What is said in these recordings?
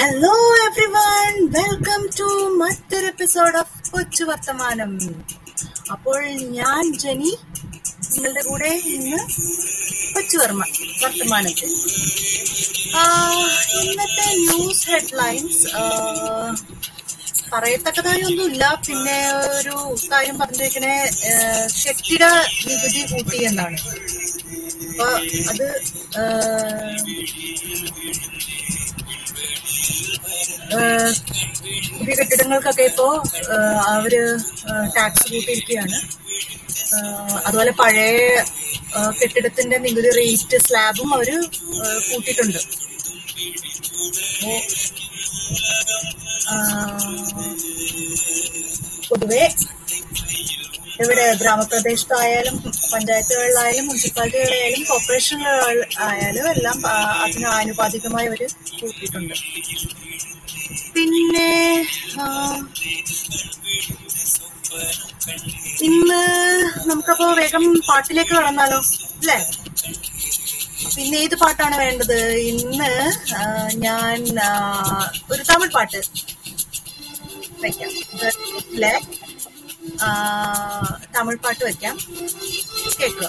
Hello everyone welcome to മറ്റൊരു episode of കൊച്ചു വർത്തമാനം. അപ്പോൾ ഞാൻ ജനി നിങ്ങളുടെ കൂടെ ഇന്ന് കൊച്ചു വർമ്മ വർത്തമാനത്തിൽ. ഇന്നത്തെ ന്യൂസ് ഹെഡ്ലൈൻസ് പറയത്തക്കതായി ഒന്നുമില്ല. പിന്നെ ഒരു കാര്യം പറഞ്ഞിരിക്കണേ കെട്ടിട നികുതി കൂട്ടി എന്നാണ്. അപ്പൊ അത് പുതിയ കെട്ടിടങ്ങൾക്കൊക്കെ ഇപ്പോ അവർ ടാക്സ് കൂട്ടിയിരിക്കുകയാണ് അതുപോലെ പഴയ കെട്ടിടത്തിന്റെ നികുതി റേറ്റ് സ്ലാബും അവർ കൂട്ടിയിട്ടുണ്ട്. പൊതുവെ ഇവിടെ ഗ്രാമപ്രദേശത്തായാലും പഞ്ചായത്തുകളിലായാലും മുനിസിപ്പാലിറ്റികളിലായാലും കോർപ്പറേഷനുകൾ ആയാലും എല്ലാം അതിന് ആനുപാതികമായി അവർ കൂട്ടിയിട്ടുണ്ട്. പിന്നെ ഇന്ന് നമുക്കപ്പോ വേഗം പാട്ടിലേക്ക് കടന്നാലോ അല്ലേ? പിന്നെ ഏത് പാട്ടാണ് വേണ്ടത്? ഇന്ന് ഞാൻ ഒരു തമിഴ് പാട്ട് വെക്കാം. അല്ലേ തമിഴ് പാട്ട് വയ്ക്കാം കേൾക്കുക.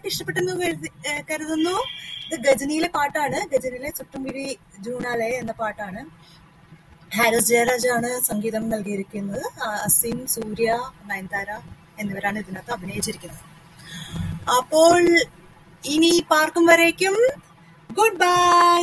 പാട്ട് ഇഷ്ടപ്പെട്ടെന്ന് കരുതുന്നു. ഇത് ഗജനിയിലെ പാട്ടാണ്. ഗജനിയിലെ ചുട്ടുംപിടി ജൂണാലെ എന്ന പാട്ടാണ്. ഹാരിസ് ജയരാജ് ആണ് സംഗീതം നൽകിയിരിക്കുന്നത്. അസീം സൂര്യ നയൻതാര എന്നിവരാണ് ഇതിനകത്ത് അഭിനയിച്ചിരിക്കുന്നത്. അപ്പോൾ ഇനി പാർക്കും വരേക്കും. Good bye!